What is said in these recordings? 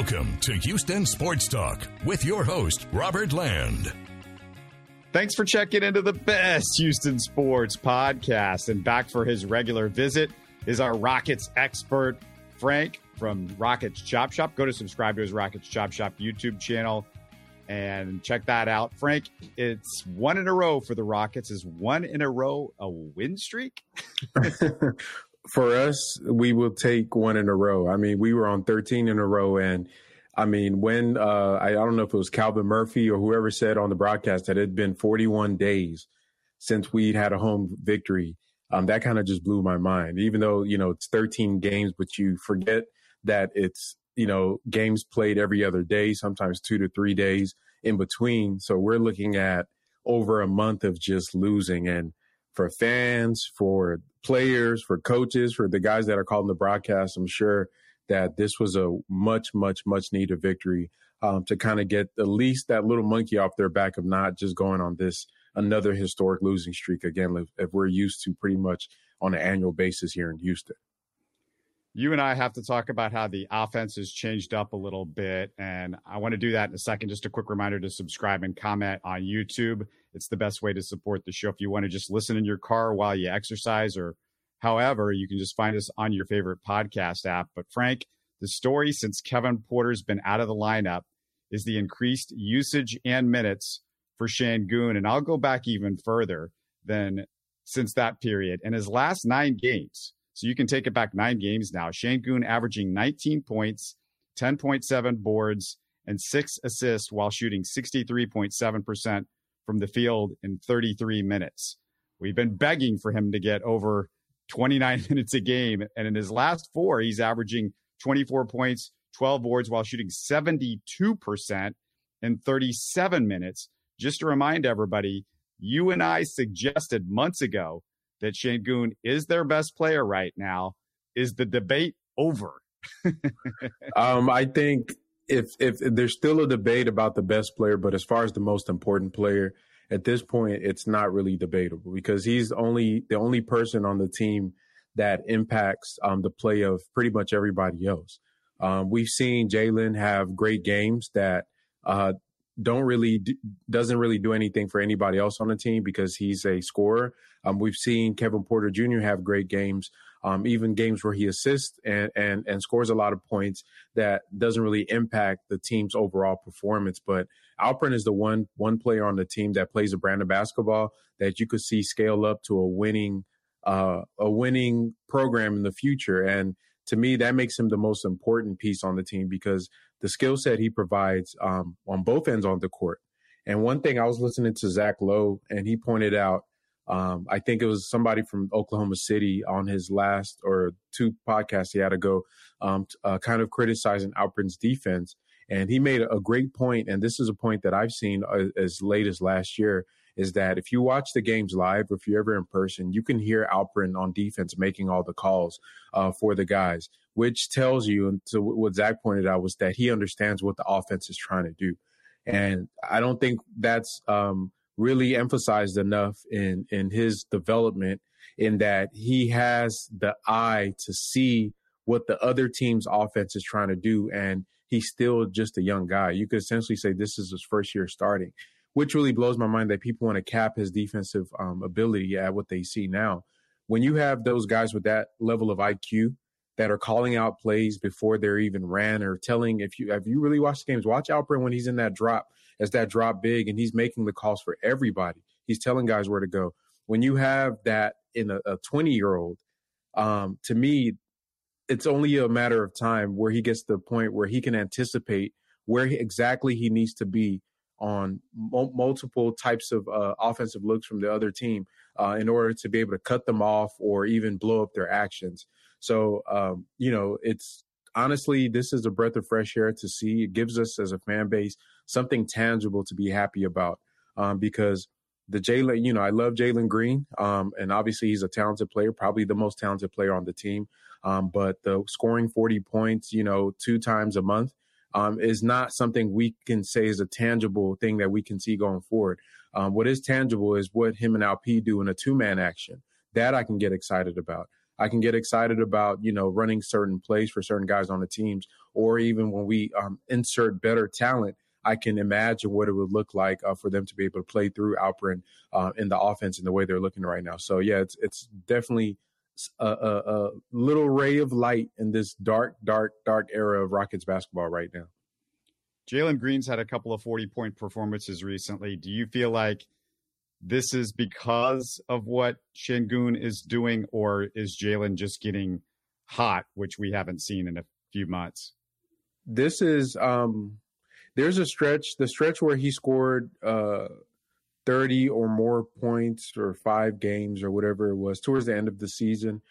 Welcome to Houston Sports Talk with your host, Robert Land. Thanks for checking into the best Houston sports podcast. And back for his regular visit is our Rockets expert, Frank from Rockets Chop Shop. Go to subscribe to his Rockets Chop Shop YouTube channel and check that out. Frank, it's one in a row for the Rockets. Is one in a row a win streak? for us, we will take one in a row. I mean, we were on 13 in a row. And I mean, when uh, I, I don't know if it was Calvin Murphy or whoever said on the broadcast that it had been 41 days since we'd had a home victory, um, that kind of just blew my mind. Even though, you know, it's 13 games, but you forget that it's, you know, games played every other day, sometimes two to three days in between. So we're looking at over a month of just losing. And for fans, for players, for coaches, for the guys that are calling the broadcast. I'm sure that this was a much, much, much needed victory um, to kind of get at least that little monkey off their back of not just going on this another historic losing streak again, if, if we're used to pretty much on an annual basis here in Houston you and I have to talk about how the offense has changed up a little bit. And I want to do that in a second. Just a quick reminder to subscribe and comment on YouTube. It's the best way to support the show. If you want to just listen in your car while you exercise or however, you can just find us on your favorite podcast app. But Frank, the story since Kevin Porter's been out of the lineup is the increased usage and minutes for Sengun. And I'll go back even further than since that period. In his last nine games, so you can take it back nine games now. Sengun averaging 19 points, 10.7 boards, and six assists while shooting 63.7% from the field in 33 minutes. We've been begging for him to get over 29 minutes a game. And in his last four, he's averaging 24 points, 12 boards while shooting 72% in 37 minutes. Just to remind everybody, you and I suggested months ago that Sengun is their best player right now. Is the debate over? um, I think if, if there's still a debate about the best player, but as far as the most important player at this point, it's not really debatable because he's only the only person on the team that impacts um, the play of pretty much everybody else. Um, we've seen Jalen have great games that uh, don't really doesn't really do anything for anybody else on the team because he's a scorer. Um, we've seen Kevin Porter Jr. have great games, um, even games where he assists and, and and scores a lot of points that doesn't really impact the team's overall performance. But Alperen is the one one player on the team that plays a brand of basketball that you could see scale up to a winning uh, a winning program in the future. And to me, that makes him the most important piece on the team because the skill set he provides um, on both ends on the court. And one thing I was listening to Zach Lowe, and he pointed out, um, I think it was somebody from Oklahoma City on his last or two podcasts he had to go, um, uh, kind of criticizing Alperen's defense. And he made a great point, and this is a point that I've seen uh, as late as last year, is that if you watch the games live, if you're ever in person, you can hear Alperen on defense making all the calls uh, for the guys which tells you, and so what Zach pointed out was that he understands what the offense is trying to do. And I don't think that's um, really emphasized enough in, in his development in that he has the eye to see what the other team's offense is trying to do. And he's still just a young guy. You could essentially say this is his first year starting, which really blows my mind that people want to cap his defensive um, ability at what they see now. When you have those guys with that level of IQ, that are calling out plays before they're even ran or telling if you have you really watched the games, watch Alperen when he's in that drop as that drop big and he's making the calls for everybody. He's telling guys where to go. When you have that in a 20 year old, um, to me, it's only a matter of time where he gets to the point where he can anticipate where he, exactly he needs to be on multiple types of uh, offensive looks from the other team uh, in order to be able to cut them off or even blow up their actions. So, um, you know, it's honestly, this is a breath of fresh air to see. It gives us as a fan base something tangible to be happy about um, because the Jalen, you know, I love Jalen Green, um, and obviously he's a talented player, probably the most talented player on the team. Um, but the scoring 40 points, you know, two times a month um, is not something we can say is a tangible thing that we can see going forward. Um, what is tangible is what him and LP do in a two man action. That I can get excited about. I can get excited about, you know, running certain plays for certain guys on the teams, or even when we um, insert better talent, I can imagine what it would look like uh, for them to be able to play through Alperen uh, in the offense in the way they're looking right now. So yeah, it's it's definitely a, a, a little ray of light in this dark, dark, dark era of Rockets basketball right now. Jalen Green's had a couple of 40 point performances recently. Do you feel like this is because of what Sengun is doing, or is Jalen just getting hot, which we haven't seen in a few months? This is um there's a stretch, the stretch where he scored uh 30 or more points or five games or whatever it was towards the end of the season.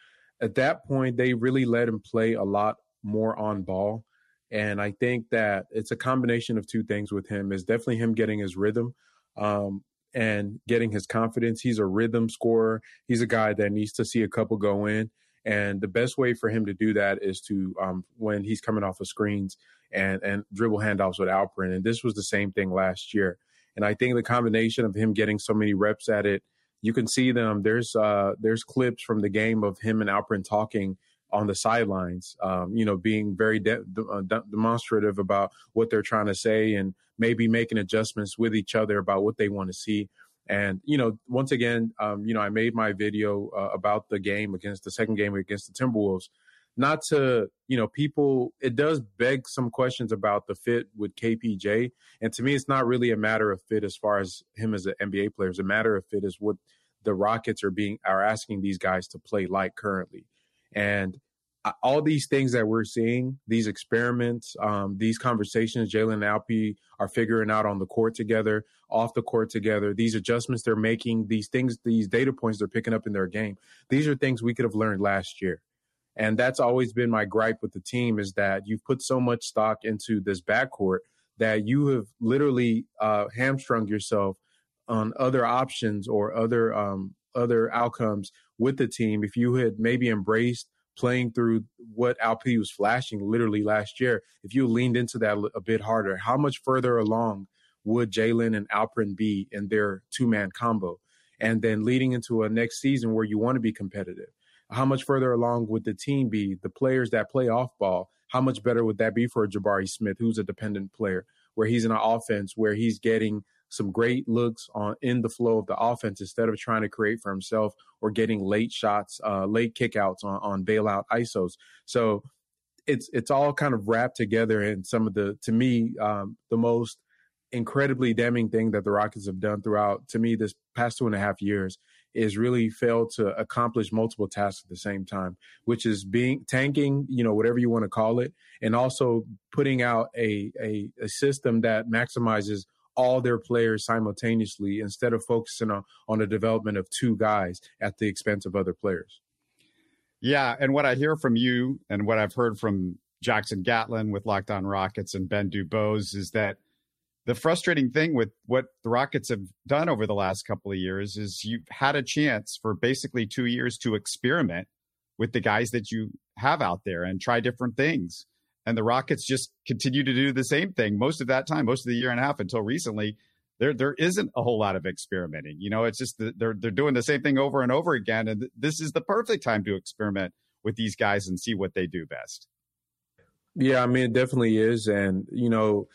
At that point, they really let him play a lot more on ball. And I think that it's a combination of two things with him is definitely him getting his rhythm um, and getting his confidence. He's a rhythm scorer. He's a guy that needs to see a couple go in. And the best way for him to do that is to um, when he's coming off of screens and and dribble handoffs with Alperen. And this was the same thing last year. And I think the combination of him getting so many reps at it, you can see them. There's uh, there's clips from the game of him and Alperen talking on the sidelines, um, you know, being very de- uh, de- demonstrative about what they're trying to say and maybe making adjustments with each other about what they want to see. And, you know, once again, um, you know, I made my video uh, about the game against the second game against the Timberwolves. Not to, you know, people, it does beg some questions about the fit with KPJ. And to me, it's not really a matter of fit as far as him as an NBA player. It's a matter of fit is what the Rockets are being, are asking these guys to play like currently. And all these things that we're seeing, these experiments, um, these conversations Jalen Alpi are figuring out on the court together, off the court together, these adjustments they're making, these things, these data points they're picking up in their game. These are things we could have learned last year. And that's always been my gripe with the team is that you've put so much stock into this backcourt that you have literally uh, hamstrung yourself on other options or other um, other outcomes with the team if you had maybe embraced playing through what Alp was flashing literally last year, if you leaned into that a bit harder, how much further along would Jalen and Alperen be in their two man combo? And then leading into a next season where you want to be competitive, how much further along would the team be? The players that play off ball, how much better would that be for Jabari Smith, who's a dependent player, where he's in an offense where he's getting some great looks on in the flow of the offense instead of trying to create for himself or getting late shots, uh, late kickouts on, on bailout ISOs. So it's it's all kind of wrapped together in some of the to me um, the most incredibly damning thing that the Rockets have done throughout to me this past two and a half years is really failed to accomplish multiple tasks at the same time, which is being tanking, you know, whatever you want to call it, and also putting out a, a, a system that maximizes all their players simultaneously instead of focusing on, on the development of two guys at the expense of other players. Yeah. And what I hear from you and what I've heard from Jackson Gatlin with Locked On Rockets and Ben Dubose is that the frustrating thing with what the Rockets have done over the last couple of years is you've had a chance for basically two years to experiment with the guys that you have out there and try different things and the Rockets just continue to do the same thing most of that time, most of the year and a half until recently. There, there isn't a whole lot of experimenting. You know, it's just the, they're they're doing the same thing over and over again, and th- this is the perfect time to experiment with these guys and see what they do best. Yeah, I mean, it definitely is, and you know,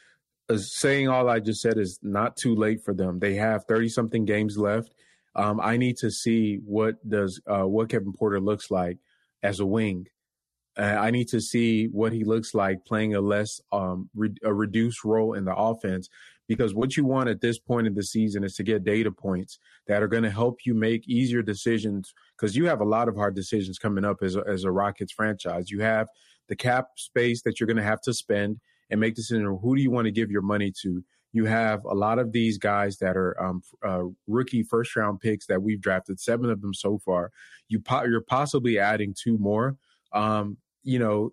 saying all I just said is not too late for them. They have thirty something games left. Um, I need to see what does uh, what Kevin Porter looks like as a wing uh, I need to see what he looks like playing a less um, re- a reduced role in the offense because what you want at this point in the season is to get data points that are going to help you make easier decisions because you have a lot of hard decisions coming up as a, as a Rockets franchise. You have the cap space that you're going to have to spend and make decisions. Who do you want to give your money to? You have a lot of these guys that are um, uh, rookie first round picks that we've drafted, seven of them so far. You po- you're possibly adding two more. Um, you know,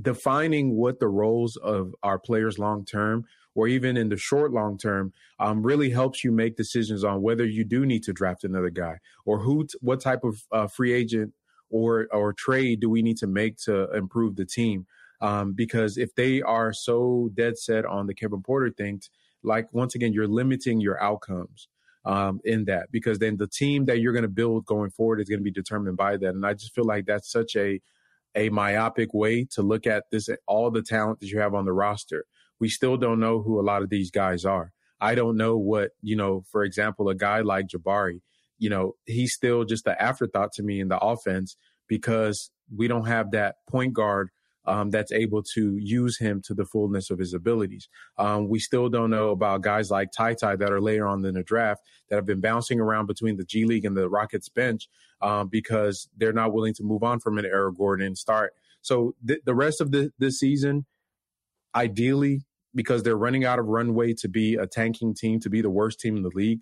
defining what the roles of our players long term or even in the short long term um, really helps you make decisions on whether you do need to draft another guy or who t- what type of uh, free agent or or trade do we need to make to improve the team um, because if they are so dead set on the Kevin Porter thing like once again you're limiting your outcomes um, in that because then the team that you're going to build going forward is going to be determined by that. And I just feel like that's such a a myopic way to look at this all the talent that you have on the roster. We still don't know who a lot of these guys are. I don't know what, you know, for example, a guy like Jabari, you know, he's still just an afterthought to me in the offense because we don't have that point guard um, that's able to use him to the fullness of his abilities. Um, we still don't know about guys like Ty Ty that are later on in the draft that have been bouncing around between the G League and the Rockets bench um, because they're not willing to move on from an Eric Gordon and start. So th- the rest of the, the season, ideally, because they're running out of runway to be a tanking team, to be the worst team in the league,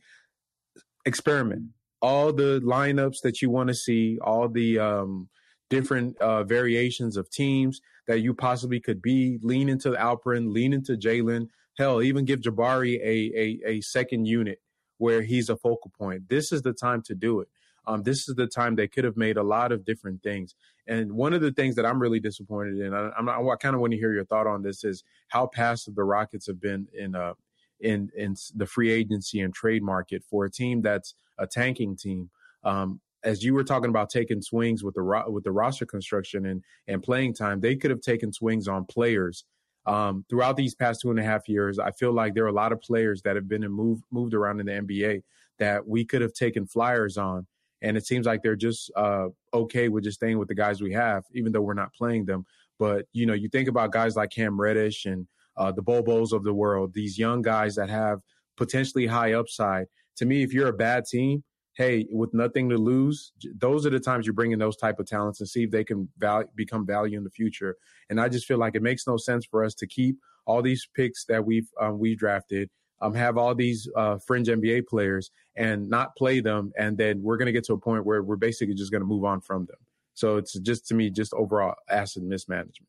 experiment. All the lineups that you want to see, all the um, different uh, variations of teams that you possibly could be. Lean into Alperen, lean into Jalen. Hell, even give Jabari a, a, a second unit where he's a focal point. This is the time to do it. Um, this is the time they could have made a lot of different things. And one of the things that I'm really disappointed in, I, I'm, I kind of want to hear your thought on this, is how passive the Rockets have been in uh, in in the free agency and trade market for a team that's a tanking team. Um, as you were talking about taking swings with the ro- with the roster construction and and playing time, they could have taken swings on players um, throughout these past two and a half years. I feel like there are a lot of players that have been moved moved around in the NBA that we could have taken flyers on and it seems like they're just uh, okay with just staying with the guys we have, even though we're not playing them. But you know, you think about guys like Cam Reddish and uh, the Bobos of the world, these young guys that have potentially high upside. To me, if you're a bad team, hey, with nothing to lose, those are the times you bring in those type of talents and see if they can val- become value in the future. And I just feel like it makes no sense for us to keep all these picks that we've um, we drafted um, have all these uh, fringe NBA players and not play them, and then we're going to get to a point where we're basically just going to move on from them. So it's just to me just overall asset mismanagement.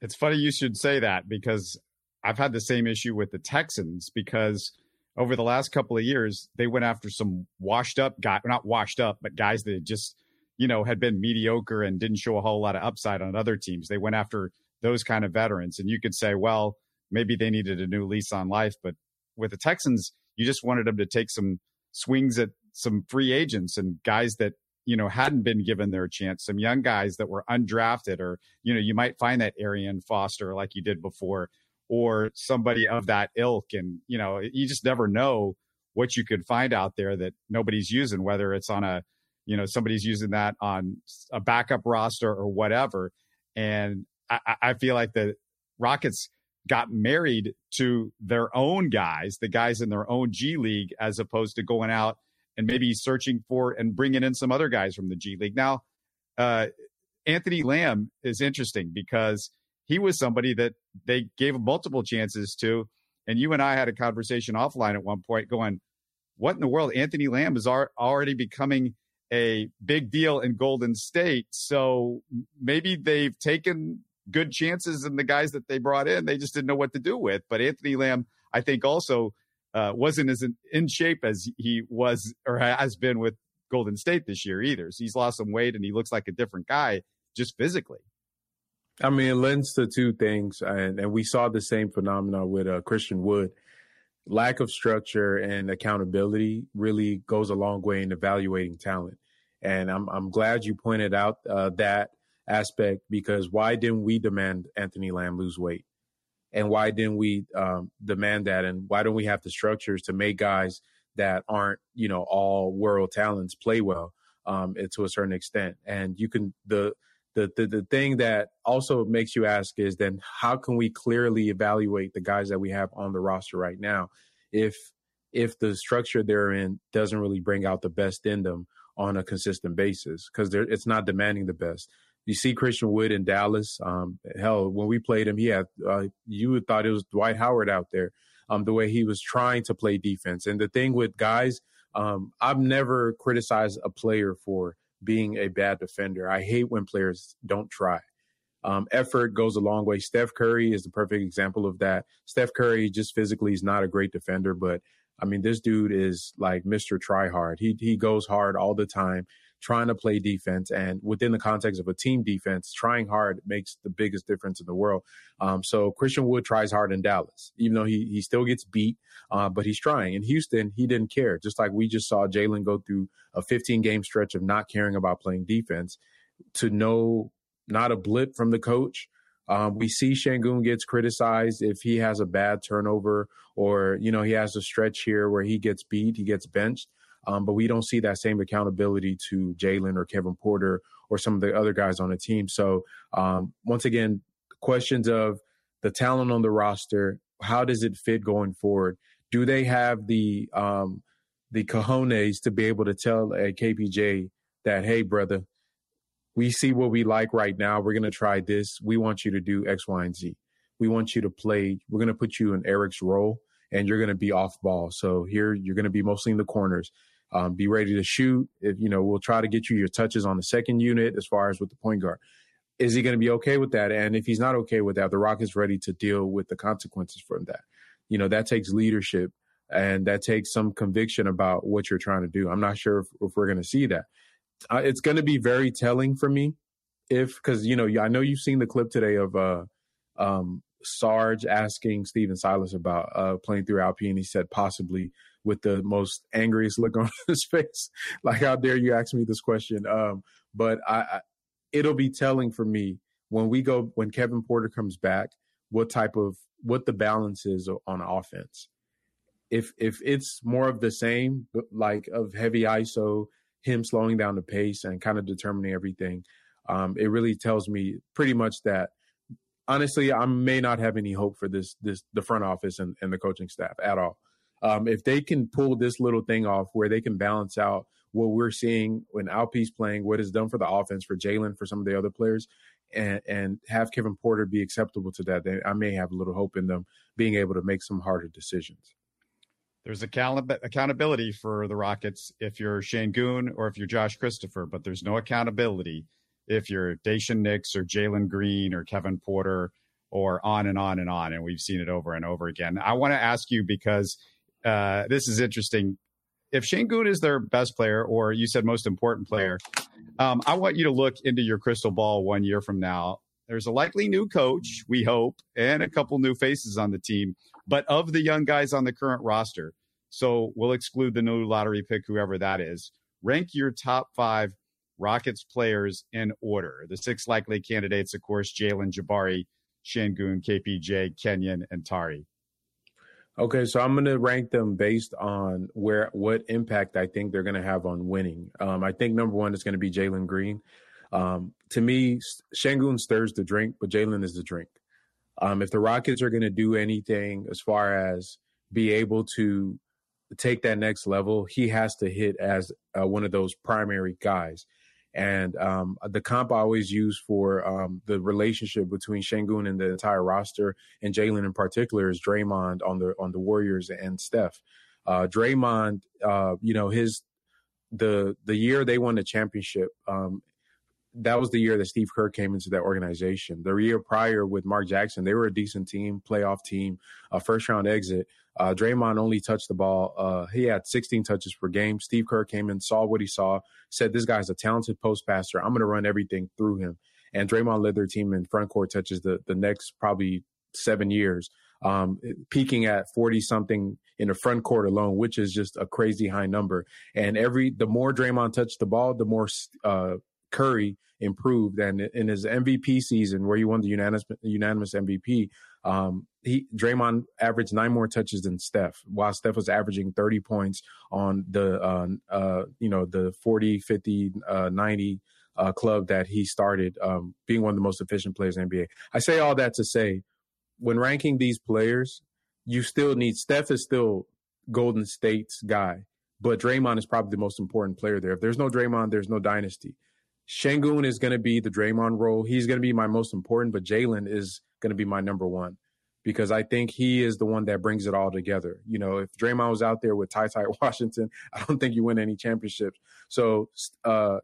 It's funny you should say that because I've had the same issue with the Texans because over the last couple of years they went after some washed up guy, not washed up, but guys that just you know had been mediocre and didn't show a whole lot of upside on other teams. They went after those kind of veterans, and you could say, well maybe they needed a new lease on life. But with the Texans, you just wanted them to take some swings at some free agents and guys that you know hadn't been given their chance some young guys that were undrafted or you know you might find that arian foster like you did before or somebody of that ilk and you know you just never know what you could find out there that nobody's using whether it's on a you know somebody's using that on a backup roster or whatever and i, I feel like the rockets got married to their own guys, the guys in their own G League, as opposed to going out and maybe searching for and bringing in some other guys from the G League. Now, uh, Anthony Lamb is interesting because he was somebody that they gave multiple chances to. And you and I had a conversation offline at one point going, what in the world? Anthony Lamb is already becoming a big deal in Golden State. So maybe they've taken good chances in the guys that they brought in. They just didn't know what to do with. But Anthony Lamb, I think, also uh, wasn't as in, in, shape as he was or has been with Golden State this year either. So he's lost some weight and he looks like a different guy just physically. I mean, it lends to two things, and, and we saw the same phenomenon with uh, Christian Wood. Lack of structure and accountability really goes a long way in evaluating talent. And I'm I'm glad you pointed out uh, that aspect because why didn't we demand Anthony Lamb lose weight? And why didn't we um, demand that? And why don't we have the structures to make guys that aren't, you know, all world talents play well um, to a certain extent? And you can, the, the, the, the thing that also makes you ask is then how can we clearly evaluate the guys that we have on the roster right now if if the structure they're in doesn't really bring out the best in them on a consistent basis because it's not demanding the best you see Christian Wood in Dallas. Um, hell, when we played him, he had uh, you would thought it was Dwight Howard out there. Um, the way he was trying to play defense, and the thing with guys, um, I've never criticized a player for being a bad defender. I hate when players don't try. Um, effort goes a long way. Steph Curry is the perfect example of that. Steph Curry just physically is not a great defender, but I mean, this dude is like Mr. Try Hard. He he goes hard all the time trying to play defense. And within the context of a team defense, trying hard makes the biggest difference in the world. Um, so Christian Wood tries hard in Dallas, even though he, he still gets beat, uh, but he's trying. In Houston, he didn't care, just like we just saw Jalen go through a 15 game stretch of not caring about playing defense to know not a blip from the coach. Um, we see Sengun gets criticized if he has a bad turnover or, you know, he has a stretch here where he gets beat, he gets benched. Um, but we don't see that same accountability to Jalen or Kevin Porter or some of the other guys on the team. So um, once again, questions of the talent on the roster, how does it fit going forward? Do they have the um, the cojones to be able to tell a KPJ that, hey, brother, we see what we like right now. We're going to try this. We want you to do X, Y, and Z. We want you to play. We're going to put you in Eric's role and you're going to be off ball. So here you're going to be mostly in the corners. Um, be ready to shoot. If you know, we'll try to get you your touches on the second unit as far as with the point guard. Is he going to be okay with that? And if he's not okay with that, the Rockets ready to deal with the consequences from that. You know, that takes leadership and that takes some conviction about what you're trying to do. I'm not sure if, if we're going to see that. Uh, it's going to be very telling for me if because you know I know you've seen the clip today of uh, um, Sarge asking Stephen Silas about uh, playing through Alp, and he said possibly with the most angriest look on his face. Like, how dare you ask me this question? Um, but I, I, it'll be telling for me when we go when Kevin Porter comes back, what type of what the balance is on offense. If if it's more of the same, like of heavy ISO, him slowing down the pace and kind of determining everything, um, it really tells me pretty much that honestly, I may not have any hope for this this the front office and, and the coaching staff at all. Um, if they can pull this little thing off where they can balance out what we're seeing when Alpe's playing, what is done for the offense for Jalen, for some of the other players, and and have Kevin Porter be acceptable to that, then I may have a little hope in them being able to make some harder decisions. There's accountability for the Rockets if you're Sengun or if you're Josh Christopher, but there's no accountability if you're Daishen Nix or Jalen Green or Kevin Porter or on and on and on. And we've seen it over and over again. I want to ask you because uh, this is interesting. If Sengun is their best player, or you said most important player, um, I want you to look into your crystal ball one year from now. There's a likely new coach, we hope, and a couple new faces on the team. But of the young guys on the current roster, so we'll exclude the new lottery pick, whoever that is. Rank your top five Rockets players in order. The six likely candidates, of course, Jalen Jabari, Sengun, KPJ, Kenyon, and Tari. Okay, so I'm going to rank them based on where what impact I think they're going to have on winning. Um, I think number one is going to be Jalen Green. Um, to me, Sengun stirs the drink, but Jalen is the drink. Um, if the Rockets are going to do anything as far as be able to take that next level, he has to hit as uh, one of those primary guys. And um, the comp I always use for um, the relationship between Sengun and the entire roster, and Jalen in particular, is Draymond on the on the Warriors and Steph. Uh, Draymond, uh, you know, his the the year they won the championship, um, that was the year that Steve Kerr came into that organization. The year prior with Mark Jackson, they were a decent team, playoff team, a first round exit. Uh, Draymond only touched the ball. Uh, he had 16 touches per game. Steve Kerr came in, saw what he saw, said, This guy's a talented post passer. I'm going to run everything through him. And Draymond led their team in front court touches the, the next probably seven years, um, peaking at 40 something in the front court alone, which is just a crazy high number. And every, the more Draymond touched the ball, the more, uh, Curry improved. And in his MVP season, where he won the unanimous unanimous MVP, um, he Draymond averaged nine more touches than Steph, while Steph was averaging 30 points on the uh, uh, you know the 40, 50, uh, 90 uh, club that he started, um, being one of the most efficient players in NBA. I say all that to say, when ranking these players, you still need Steph is still Golden State's guy, but Draymond is probably the most important player there. If there's no Draymond, there's no dynasty. Sengun is going to be the Draymond role. He's going to be my most important, but Jalen is going to be my number one because I think he is the one that brings it all together. You know, if Draymond was out there with Ty Ty Washington, I don't think you win any championships. So uh,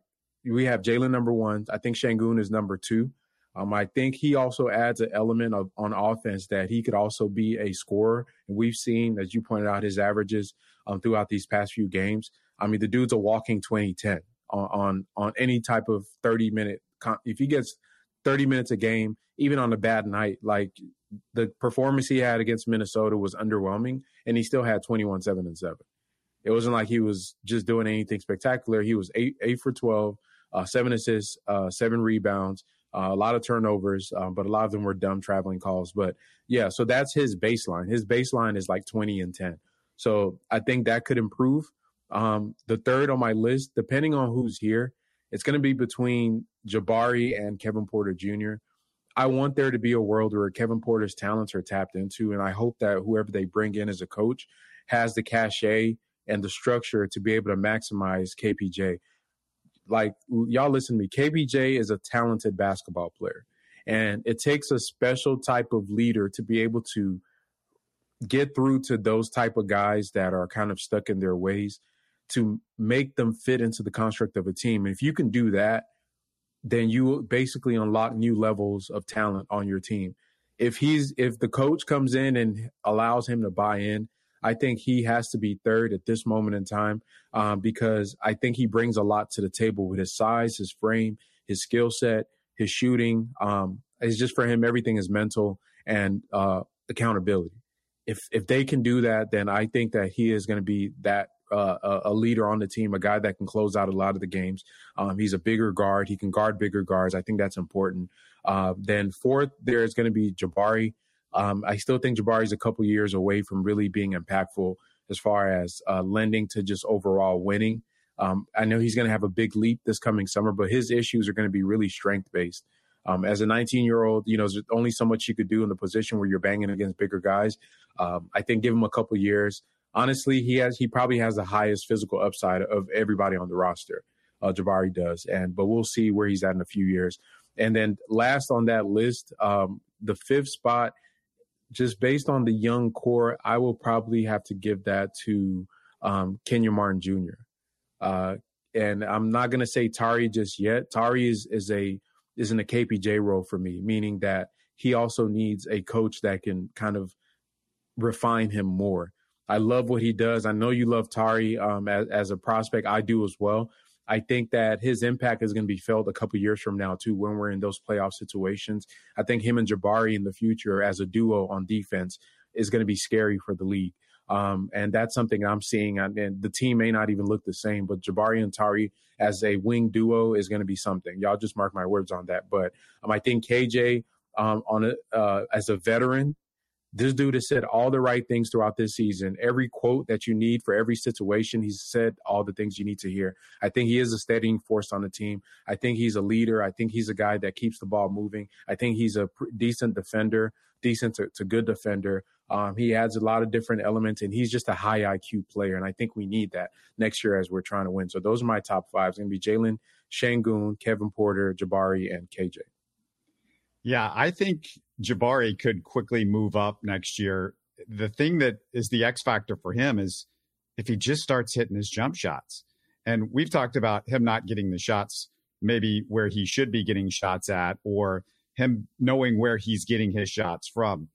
we have Jalen number one. I think Sengun is number two. Um, I think he also adds an element of on offense that he could also be a scorer. And we've seen, as you pointed out, his averages um, throughout these past few games. I mean, the dude's a walking 2010. On on, on any type of 30 minute. If he gets 30 minutes a game, even on a bad night, like the performance he had against Minnesota was underwhelming, and he still had 21, 7, and 7. It wasn't like he was just doing anything spectacular. He was eight, eight for 12, uh, seven assists, uh, seven rebounds, uh, a lot of turnovers, um, but a lot of them were dumb traveling calls. But yeah, so that's his baseline. His baseline is like 20 and 10. So I think that could improve. Um, the third on my list, depending on who's here, it's going to be between Jabari and Kevin Porter Jr. I want there to be a world where Kevin Porter's talents are tapped into, and I hope that whoever they bring in as a coach has the cachet and the structure to be able to maximize KPJ. Like y'all listen to me, KPJ is a talented basketball player. And it takes a special type of leader to be able to get through to those type of guys that are kind of stuck in their ways to make them fit into the construct of a team. And if you can do that, then you basically unlock new levels of talent on your team. If he's if the coach comes in and allows him to buy in, I think he has to be third at this moment in time um, because I think he brings a lot to the table with his size, his frame, his skill set, his shooting. Um, it's just for him, everything is mental and uh, accountability. If if they can do that, then I think that he is going to be that uh, a leader on the team, a guy that can close out a lot of the games. Um, he's a bigger guard. He can guard bigger guards. I think that's important. Uh, then fourth, there is going to be Jabari. Um, I still think Jabari is a couple years away from really being impactful as far as uh, lending to just overall winning. Um, I know he's going to have a big leap this coming summer, but his issues are going to be really strength based. Um, as a 19 year old, you know, there's only so much you could do in the position where you're banging against bigger guys. Um, I think give him a couple years honestly, he has he probably has the highest physical upside of everybody on the roster. Uh, Jabari does, and but we'll see where he's at in a few years. And then last on that list, um, the fifth spot, just based on the young core, I will probably have to give that to um, Kenyon Martin Jr. Uh, and I'm not to say Tari just yet. Tari is is a is in a KPJ role for me, meaning that he also needs a coach that can kind of refine him more. I love what he does. I know you love Tari um, as, as a prospect. I do as well. I think that his impact is going to be felt a couple years from now too, when we're in those playoff situations. I think him and Jabari in the future as a duo on defense is going to be scary for the league. Um, and that's something I'm seeing. And the team may not even look the same, but Jabari and Tari as a wing duo is going to be something. Y'all just mark my words on that. But um, I think KJ um, on a, uh, as a veteran this dude has said all the right things throughout this season. Every quote that you need for every situation, he's said all the things you need to hear. I think he is a steadying force on the team. I think he's a leader. I think he's a guy that keeps the ball moving. I think he's a decent defender, decent to, to good defender. Um, he adds a lot of different elements, and he's just a high IQ player. And I think we need that next year as we're trying to win. So those are my top five. It's going to be Jalen, Sengun, Kevin Porter, Jabari, and KJ. Yeah, I think Jabari could quickly move up next year. The thing that is the X factor for him is if he just starts hitting his jump shots. And we've talked about him not getting the shots maybe where he should be getting shots at or him knowing where he's getting his shots from.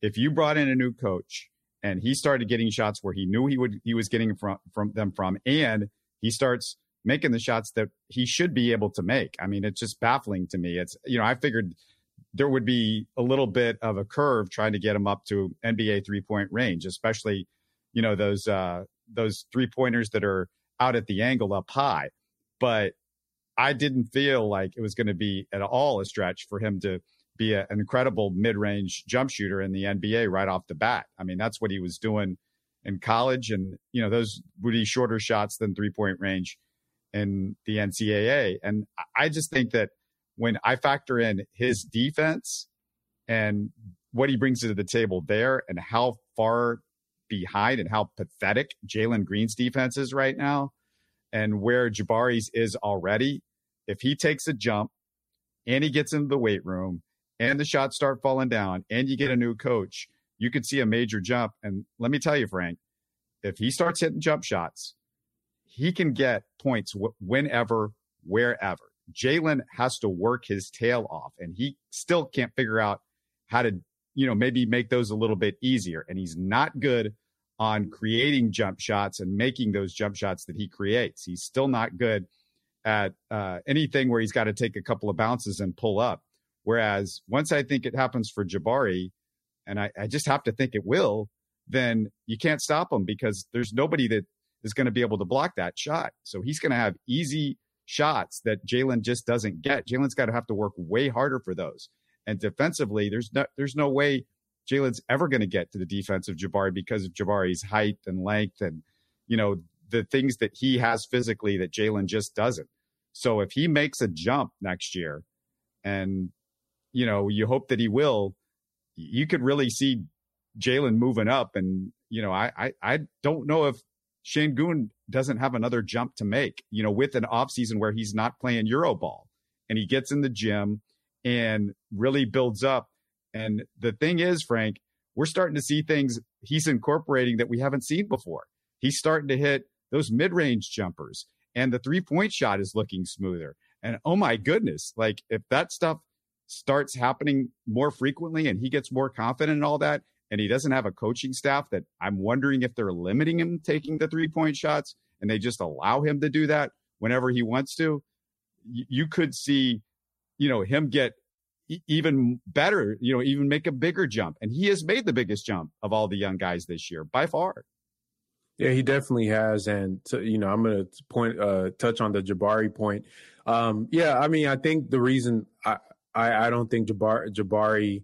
If you brought in a new coach and he started getting shots where he knew he would he was getting from from them from and he starts making the shots that he should be able to make. I mean, it's just baffling to me. It's you know, I figured there would be a little bit of a curve trying to get him up to NBA three point range, especially, you know, those uh, those three pointers that are out at the angle up high. But I didn't feel like it was going to be at all a stretch for him to be a, an incredible mid range jump shooter in the NBA right off the bat. I mean, that's what he was doing in college, and you know, those would be shorter shots than three point range in the NCAA. And I just think that when I factor in his defense and what he brings to the table there and how far behind and how pathetic Jalen Green's defense is right now and where Jabari's is already, if he takes a jump and he gets into the weight room and the shots start falling down and you get a new coach, you could see a major jump. And let me tell you, Frank, if he starts hitting jump shots, he can get points whenever, wherever. Jalen has to work his tail off and he still can't figure out how to, you know, maybe make those a little bit easier. And he's not good on creating jump shots and making those jump shots that he creates. He's still not good at uh, anything where he's got to take a couple of bounces and pull up. Whereas once I think it happens for Jabari, and I, I just have to think it will, then you can't stop him because there's nobody that is going to be able to block that shot. So he's going to have easy shots that Jalen just doesn't get. Jalen's got to have to work way harder for those. And defensively, there's no there's no way Jalen's ever going to get to the defense of Jabari because of Jabari's height and length and you know the things that he has physically that Jalen just doesn't. So if he makes a jump next year, and you know you hope that he will, you could really see Jalen moving up. And you know I I, I don't know if Sengun doesn't have another jump to make. You know with an offseason where he's not playing Euro ball and he gets in the gym and really builds up. And the thing is, Frank, we're starting to see things he's incorporating that we haven't seen before. He's starting to hit those mid range jumpers, and the three point shot is looking smoother. And oh my goodness, like if that stuff starts happening more frequently and he gets more confident and all that, and he doesn't have a coaching staff that I'm wondering if they're limiting him taking the three point shots and they just allow him to do that whenever he wants to, you could see you know, him get even better, you know, even make a bigger jump. And he has made the biggest jump of all the young guys this year by far. Yeah, he definitely has. And, to, you know, I'm going to point, uh, touch on the Jabari point. Um, yeah, I mean, I think the reason I, I, I don't think Jabari, Jabari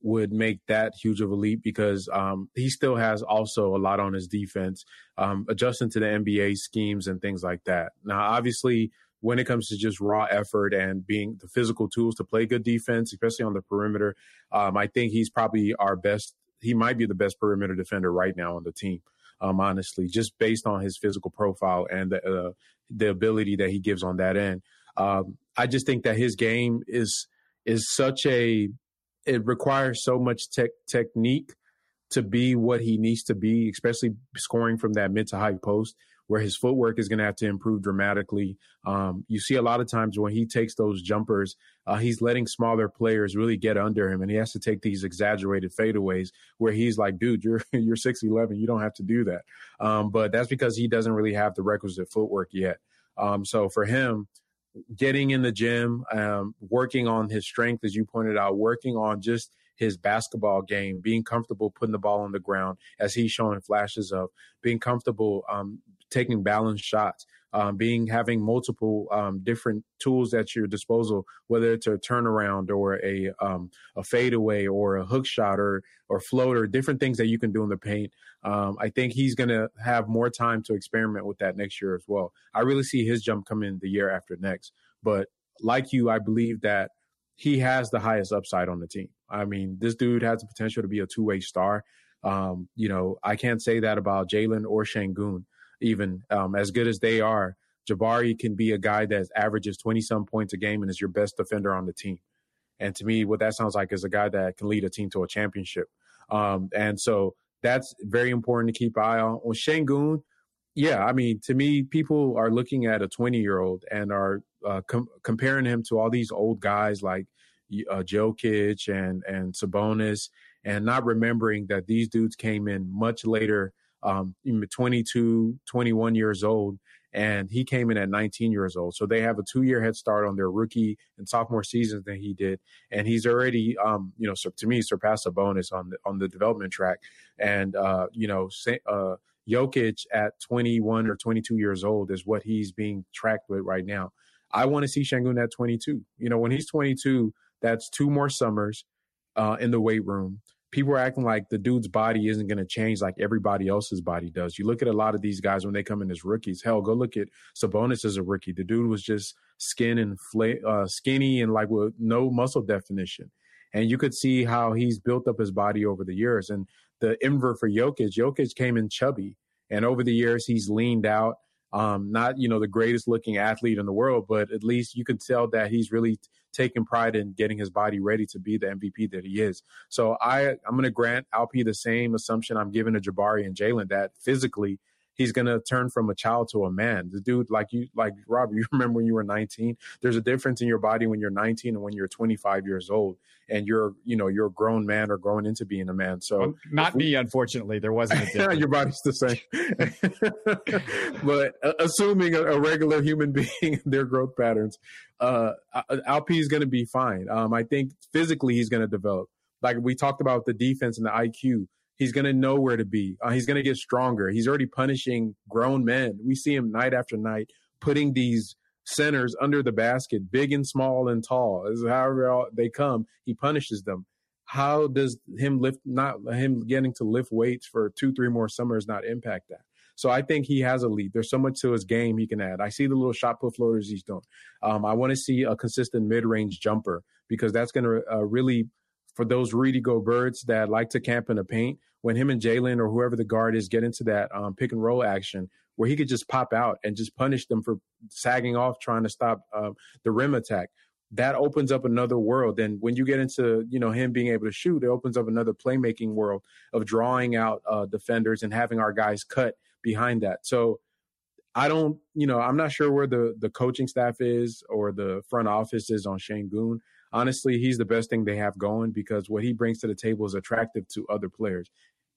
would make that huge of a leap because um, he still has also a lot on his defense, um, adjusting to the NBA schemes and things like that. Now, obviously, when it comes to just raw effort and being the physical tools to play good defense, especially on the perimeter. Um, I think he's probably our best. He might be the best perimeter defender right now on the team. Um, honestly, just based on his physical profile and the uh, the ability that he gives on that end. Um, I just think that his game is is such a it requires so much tech technique to be what he needs to be, especially scoring from that mid to high post where his footwork is going to have to improve dramatically. Um, you see a lot of times when he takes those jumpers, uh, he's letting smaller players really get under him, and he has to take these exaggerated fadeaways where he's like, "Dude, you're you're six eleven, you don't have to do that." Um, but that's because he doesn't really have the requisite footwork yet. Um, so for him, getting in the gym, um, working on his strength, as you pointed out, working on just his basketball game, being comfortable putting the ball on the ground, as he's showing flashes of, being comfortable um, taking balanced shots, um, being having multiple um, different tools at your disposal, whether it's a turnaround or a um, a fadeaway or a hook shot or or floater, different things that you can do in the paint. Um, I think he's going to have more time to experiment with that next year as well. I really see his jump coming the year after next. But like you, I believe that he has the highest upside on the team. I mean, this dude has the potential to be a two way star. Um, you know, I can't say that about Jalen or Sengun even um, as good as they are, Jabari can be a guy that averages 20 some points a game and is your best defender on the team. And to me, what that sounds like is a guy that can lead a team to a championship. Um, and so that's very important to keep an eye on. On Sengun, yeah, I mean, to me, people are looking at a 20 year old and are uh, com- comparing him to all these old guys like uh, Jokic and and Sabonis, and not remembering that these dudes came in much later um, 22, 21 years old, and he came in at 19 years old. So they have a two year head start on their rookie and sophomore seasons than he did, and he's already, um, you know, to me surpassed Sabonis on the on the development track, and uh, you know, uh, Jokic at 21 or 22 years old is what he's being tracked with right now. I want to see Sengun at 22. You know, when he's 22, that's two more summers uh, in the weight room people are acting like the dude's body isn't going to change like everybody else's body does. You look at a lot of these guys when they come in as rookies. Hell, go look at Sabonis as a rookie. The dude was just skin and fla- uh, skinny and like with no muscle definition. And you could see how he's built up his body over the years. And the invert for Jokic, Jokic came in chubby. And over the years, he's leaned out. Um, not, you know, the greatest looking athlete in the world, but at least you can tell that he's really taking pride in getting his body ready to be the MVP that he is. So I, I'm going to grant Alp the same assumption I'm giving to Jabari and Jalen that physically he's gonna turn from a child to a man. The dude, like you, like Rob, you remember when you were 19? There's a difference in your body when you're 19 and when you're 25 years old, and you're, you know, you're a grown man or growing into being a man. So well, not me, unfortunately. There wasn't. A your body's the same. but uh, assuming a, a, regular human being, their growth patterns, uh, Alp is going to be fine. Um, I think physically he's going to develop. Like we talked about the defense and the IQ He's going to know where to be. Uh, he's going to get stronger. He's already punishing grown men. We see him night after night putting these centers under the basket, big and small and tall. As however they come, he punishes them. How does him lift not him getting to lift weights for two, three more summers not impact that? So I think he has a lead. There's so much to his game he can add. I see the little shot put floaters he's doing. Um, I want to see a consistent mid range jumper because that's going to uh, really for those Rudy birds that like to camp in the paint, when him and Jalen or whoever the guard is get into that um, pick and roll action, where he could just pop out and just punish them for sagging off trying to stop uh, the rim attack. That opens up another world. And when you get into you know him being able to shoot, it opens up another playmaking world of drawing out uh, defenders and having our guys cut behind that. So I don't, you know, I'm not sure where the the coaching staff is or the front office is on Sengun honestly, he's the best thing they have going because what he brings to the table is attractive to other players.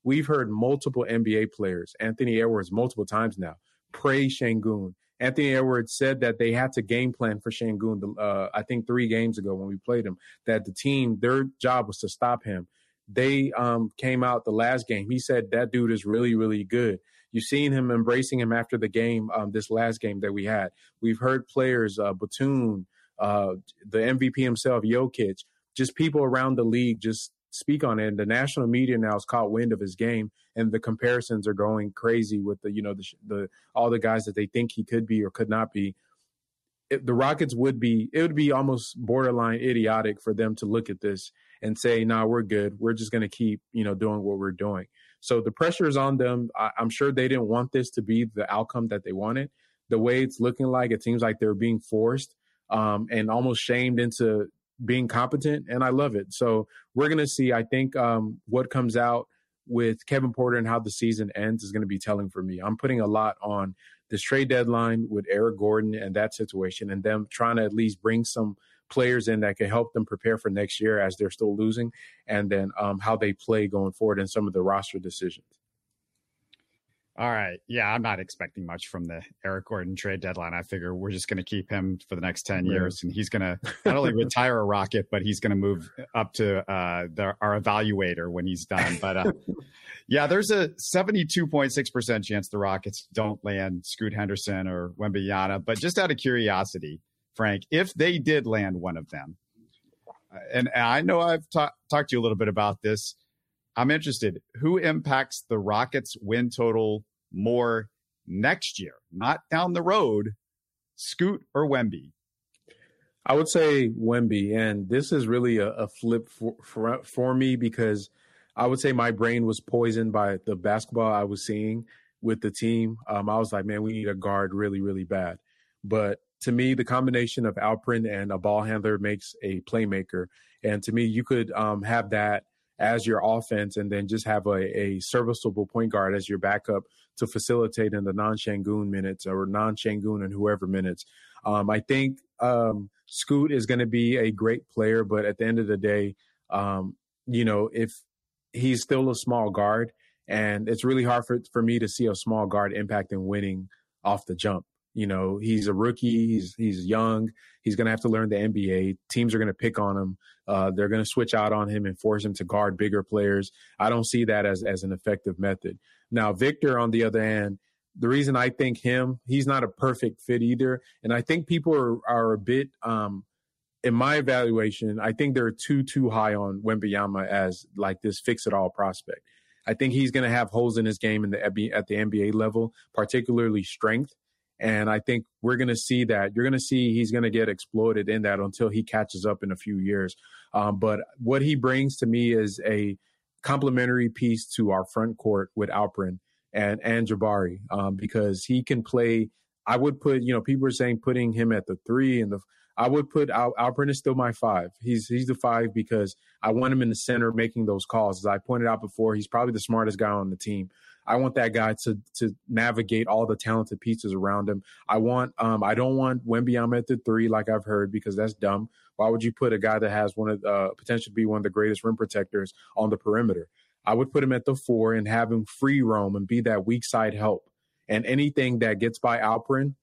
We've heard multiple NBA players, Anthony Edwards, multiple times now, praise Sengun. Anthony Edwards said that they had to game plan for Sengun, uh, I think three games ago when we played him, that the team, their job was to stop him. They um, came out the last game. He said that dude is really, really good. You've seen him embracing him after the game, um, this last game that we had. We've heard players, uh, uh, the MVP himself, Jokic, just people around the league just speak on it. And the national media now has caught wind of his game, and the comparisons are going crazy with the you know the, the all the guys that they think he could be or could not be. It, the Rockets would be it would be almost borderline idiotic for them to look at this and say, "No, nah, we're good. We're just going to keep you know doing what we're doing." So the pressure is on them. I, I'm sure they didn't want this to be the outcome that they wanted. The way it's looking like, it seems like they're being forced um, and almost shamed into being competent, and I love it. So we're gonna see. I think um, what comes out with Kevin Porter and how the season ends is going to be telling for me. I'm putting a lot on this trade deadline with Eric Gordon and that situation, and them trying to at least bring some players in that can help them prepare for next year as they're still losing, and then um, how they play going forward and some of the roster decisions. All right. Yeah, I'm not expecting much from the Eric Gordon trade deadline. I figure we're just going to keep him for the next 10 years and he's going to not only retire a rocket, but he's going to move up to uh, the, our evaluator when he's done. But uh, yeah, there's a 72.6% chance the Rockets don't land Scoot Henderson or Wembanyama. But just out of curiosity, Frank, if they did land one of them, uh, and, and I know I've ta- talked to you a little bit about this I'm interested. Who impacts the Rockets win total more next year, not down the road? Scoot or Wemby? I would say Wemby, and this is really a, a flip for, for, for me because I would say my brain was poisoned by the basketball I was seeing with the team. Um, I was like, man, we need a guard really, really bad. But to me, the combination of Alperen and a ball handler makes a playmaker. And to me, you could um, have that as your offense and then just have a, a serviceable point guard as your backup to facilitate in the non Sengun minutes or non Sengun and whoever minutes. Um, I think um, Scoot is going to be a great player, but at the end of the day, um, you know, if he's still a small guard, and it's really hard for, for me to see a small guard impacting winning off the jump. You know, he's a rookie. He's he's young. He's going to have to learn the NBA. Teams are going to pick on him. Uh, they're going to switch out on him and force him to guard bigger players. I don't see that as as an effective method. Now, Victor, on the other hand, the reason I think him, he's not a perfect fit either, and I think people are are a bit. Um, in my evaluation, I think they're too too high on Wembanyama as like this fix it all prospect. I think he's going to have holes in his game in the at the NBA level, particularly strength. And I think we're going to see that. You're going to see he's going to get exploited in that until he catches up in a few years. Um, but what he brings to me is a complementary piece to our front court with Alperen and and Jabari um, because he can play. I would put, you know, people are saying putting him at the three and the. I would put Al, Alperen is still my five. He's he's the five because I want him in the center making those calls. As I pointed out before, he's probably the smartest guy on the team. I want that guy to to navigate all the talented pieces around him. I want um I don't want Wembanyama at the three like I've heard because that's dumb. Why would you put a guy that has one of uh, potential to be one of the greatest rim protectors on the perimeter? I would put him at the four and have him free roam and be that weak side help. And anything that gets by Alperen,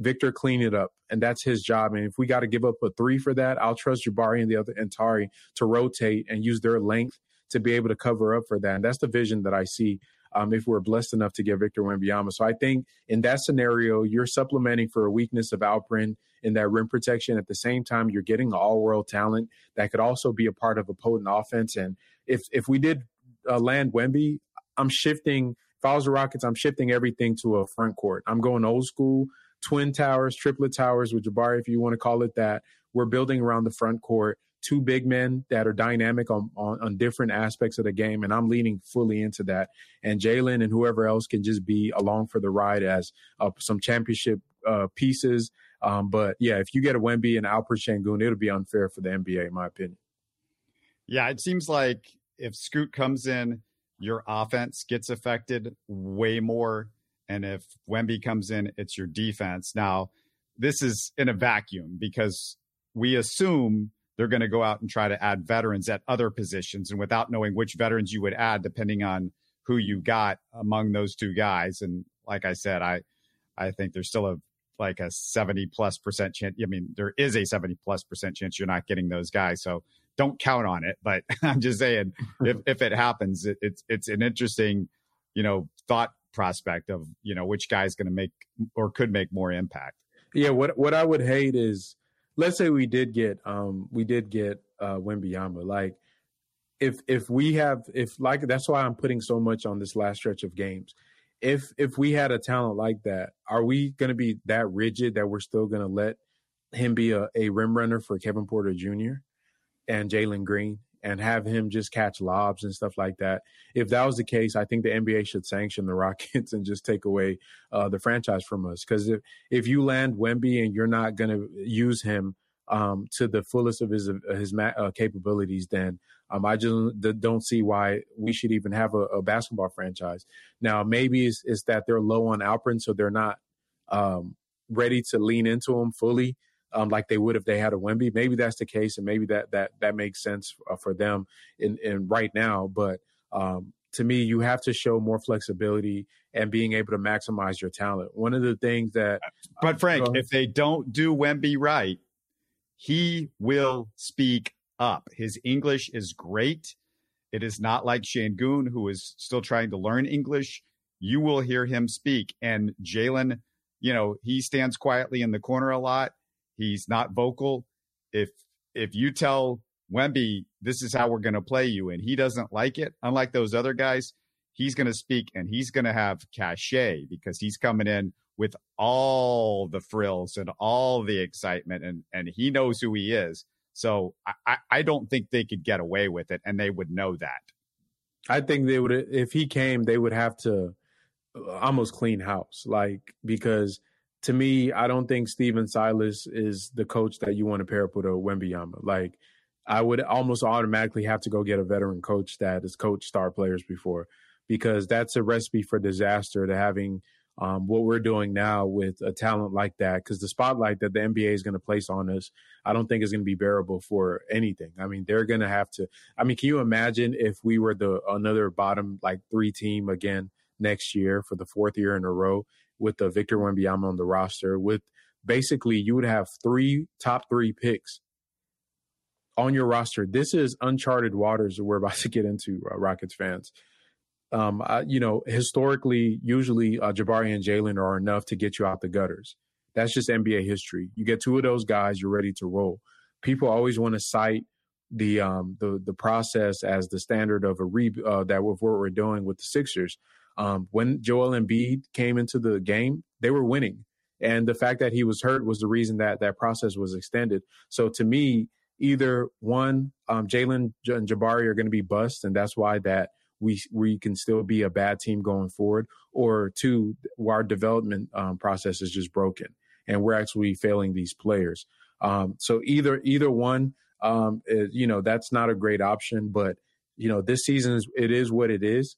Victor clean it up. And that's his job. And if we got to give up a three for that, I'll trust Jabari and the other and Tari to rotate and use their length to be able to cover up for that. And that's the vision that I see um, if we're blessed enough to get Victor Wembanyama. So I think in that scenario, you're supplementing for a weakness of Alperen in that rim protection. At the same time, you're getting all world talent that could also be a part of a potent offense. And if if we did uh, land Wemby, I'm shifting. If I was the Rockets, I'm shifting everything to a front court. I'm going old school, twin towers, triplet towers with Jabari, if you want to call it that. We're building around the front court two big men that are dynamic on, on, on, different aspects of the game, and I'm leaning fully into that. And Jalen and whoever else can just be along for the ride as uh, some championship uh, pieces. Um, but yeah, if you get a Wemby and Alperen Sengun, it'll be unfair for the NBA, in my opinion. Yeah, it seems like if Scoot comes in, your offense gets affected way more. And if Wemby comes in, it's your defense. Now, this is in a vacuum because we assume they're going to go out and try to add veterans at other positions. And without knowing which veterans you would add, depending on who you got among those two guys. And like I said, I, I think there's still a, like a 70 plus percent chance. I mean, there is a 70 plus percent chance you're not getting those guys. So don't count on it. But I'm just saying, if, if it happens, it, it's, it's an interesting, you know, thought prospect of, you know, which guy's going to make or could make more impact. Yeah. What, what I would hate is, let's say we did get um we did get uh Wembanyama. Like if if we have if like that's why I'm putting so much on this last stretch of games. If if we had a talent like that, are we going to be that rigid that we're still going to let him be a, a rim runner for Kevin Porter Jr. and Jalen Green and have him just catch lobs and stuff like that? If that was the case, I think the NBA should sanction the Rockets and just take away uh, the franchise from us. Because if if you land Wemby and you're not going to use him um, to the fullest of his his uh, capabilities, then um, I just don't see why we should even have a, a basketball franchise. Now, maybe it's, it's, that they're low on Alperen, so they're not um, ready to lean into him fully. Um, like they would if they had a Wemby. Maybe that's the case, and maybe that that that makes sense uh, for them in in right now. But um, to me, you have to show more flexibility and being able to maximize your talent. One of the things that, but Frank, if they don't do Wemby right, he will speak up. His English is great. It is not like Sengun, who is still trying to learn English. You will hear him speak. And Jalen, you know, he stands quietly in the corner a lot. He's not vocal. If if you tell Wemby this is how we're going to play you, and he doesn't like it, unlike those other guys, he's going to speak and he's going to have cachet because he's coming in with all the frills and all the excitement and and he knows who he is so i i don't think they could get away with it and they would know that i think they would if he came they would have to uh, almost clean house like because to me i don't think stephen silas is the coach that you want to pair up with a wembanyama like i would almost automatically have to go get a veteran coach that has coached star players before because that's a recipe for disaster to having um, what we're doing now with a talent like that, because the spotlight that the NBA is going to place on us, I don't think is going to be bearable for anything. I mean, they're going to have to. I mean, can you imagine if we were the another bottom like three team again next year for the fourth year in a row with the Victor Wembanyama on the roster? With basically, you would have three top three picks on your roster. This is uncharted waters that we're about to get into, uh, Rockets fans um, uh, you know, historically, usually uh, Jabari and Jalen are enough to get you out the gutters. That's just NBA history. You get two of those guys, you're ready to roll. People always want to cite the um, the the process as the standard of a re uh, that with what we're doing with the Sixers. Um, when Joel Embiid came into the game, they were winning, and the fact that he was hurt was the reason that that process was extended. So to me, either one, um, Jalen and Jabari are going to be bust, and that's why that we we can still be a bad team going forward, or two, our development um, process is just broken and we're actually failing these players. Um, so either either one, um, is, you know, that's not a great option. But you know, this season is it is what it is,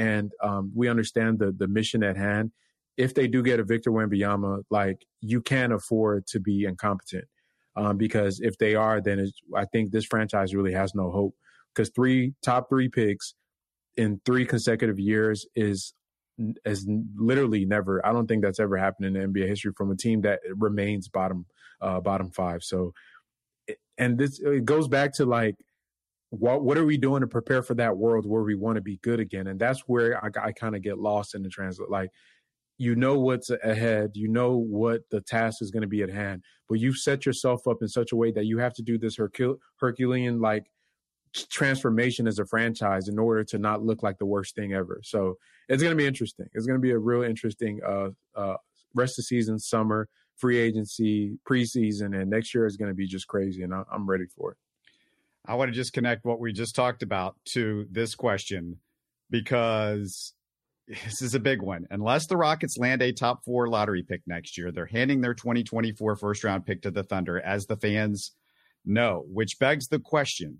and um, we understand the the mission at hand. If they do get a Victor Wembanyama, like you can't afford to be incompetent, um, because if they are, then I think this franchise really has no hope. Because three top three picks in three consecutive years is has literally never. I don't think that's ever happened in NBA history from a team that remains bottom uh, bottom five. So, and this it goes back to like what what are we doing to prepare for that world where we want to be good again? And that's where I, I kind of get lost in the translate. Like, you know what's ahead, you know what the task is going to be at hand, but you've set yourself up in such a way that you have to do this Hercul- Herculean like transformation as a franchise in order to not look like the worst thing ever. So it's going to be interesting. It's going to be a real interesting uh, uh, rest of season, summer, free agency, preseason, and next year is going to be just crazy, and I'm ready for it. I want to just connect what we just talked about to this question because this is a big one. Unless the Rockets land a top four lottery pick next year, they're handing their 2024 first round pick to the Thunder, as the fans know, which begs the question